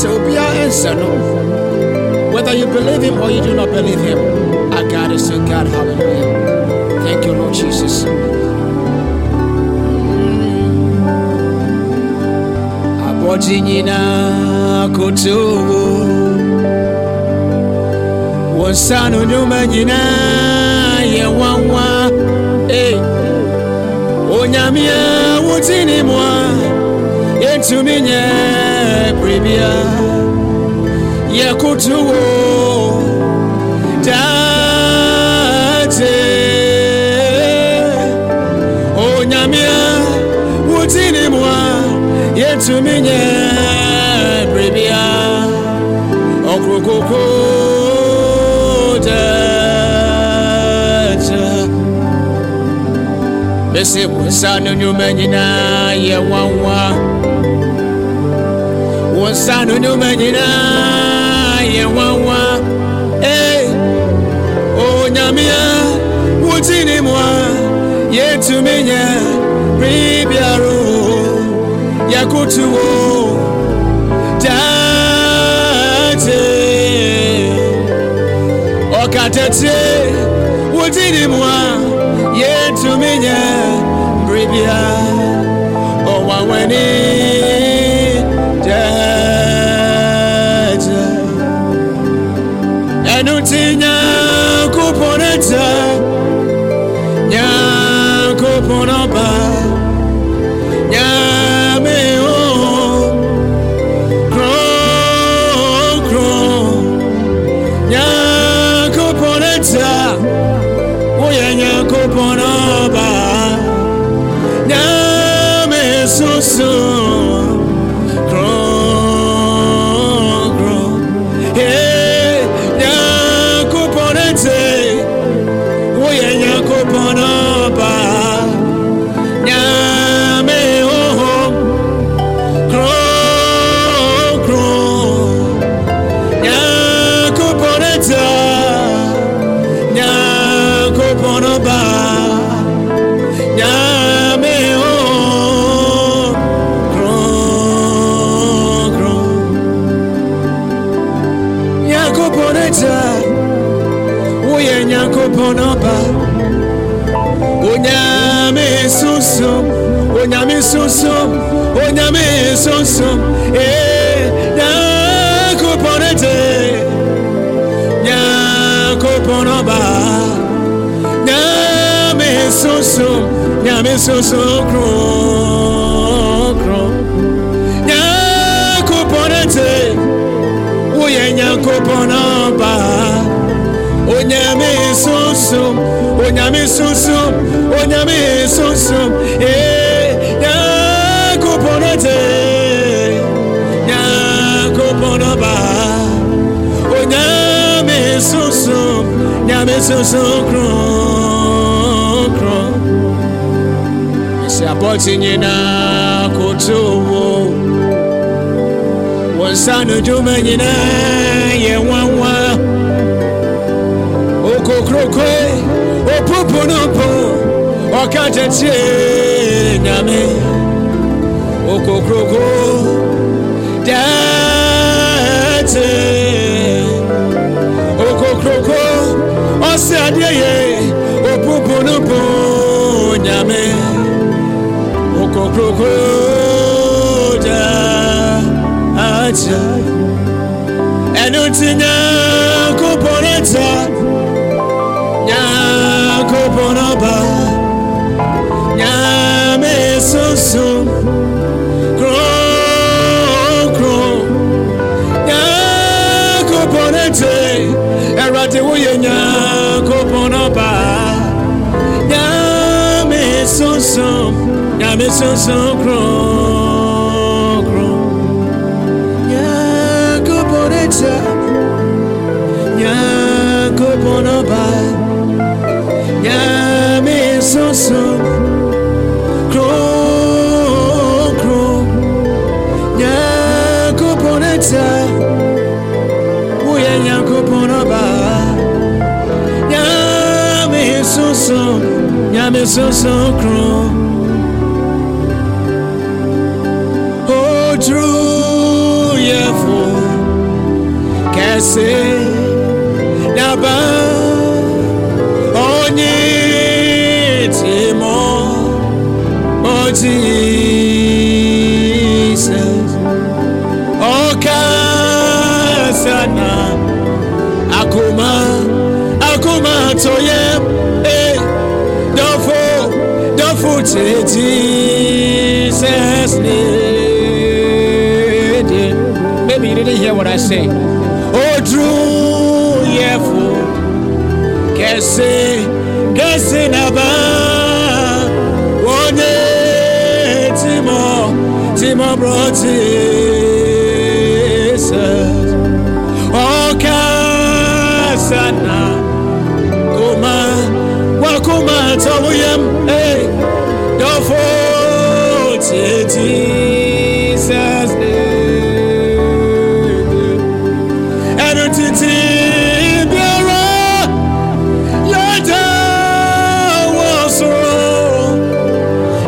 sɛ obiara answer no. Whether you believe him or you do not believe him our god is a god hallelujah. Thank you lord jesus. Mu a bribia yɛkotowo date onyamea wotini mu a yɛtumi nyɛ bribia ɔkorokoko date mese bonsa no nnwuma nyinaa yɛ wanwa nsa no nneɛma nyinaa yɛ nwanwa ee onyamea wote ne mu a yɛtumi nyɛ biribiara o yɛkoto o daate ɔkatatie wote ne mu yɛtumi nyɛ biribiara. Soso kronkron sunsun onyame sunsun ee eh, nyankopɔn nyankopɔn ɔba nyame sunsun nyame sunsun kronkron nyankopɔn agya woyɛ nyankopɔn ɔba onyame sunsun onyame sunsun onyame sunsun ee eh. Nyame sunsun kronkron ɛsɛ abɔte nyinaa koto wo wɔn nsa no dwuma nyinaa yɛ nwanwa okokroko opupu no mpo ɔka kyɛkyɛ nyame okokroko adeɛ yɛ opunpunpo nyame okokroko daa akyɛ ɛno ti nyankopɔn ata nyankopɔn ɔbaa nyame sunsun kronkron nyankopɔn ata nyankopɔn ɔba nyame sunsun kronkron nyankopɔn ata woyɛ nyankopɔn ɔba nyame sunsun nyame sunsun kron ɔsomfo kɛse naba onye timo Jesus okasana akuma akuma toye eh dofo dofo te Jesus name didn't hear what I say? Oh drew yeah for kese kese naba onye timo timo brought Jesus okasana kuma wakuma tawuyam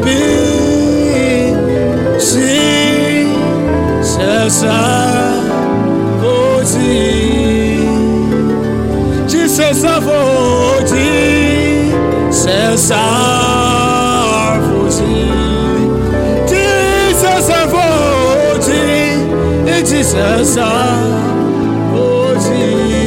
baby, sim, cessa vou te, de cessa vou te, cessa vou te, de cessa vou te, de cessa vou te.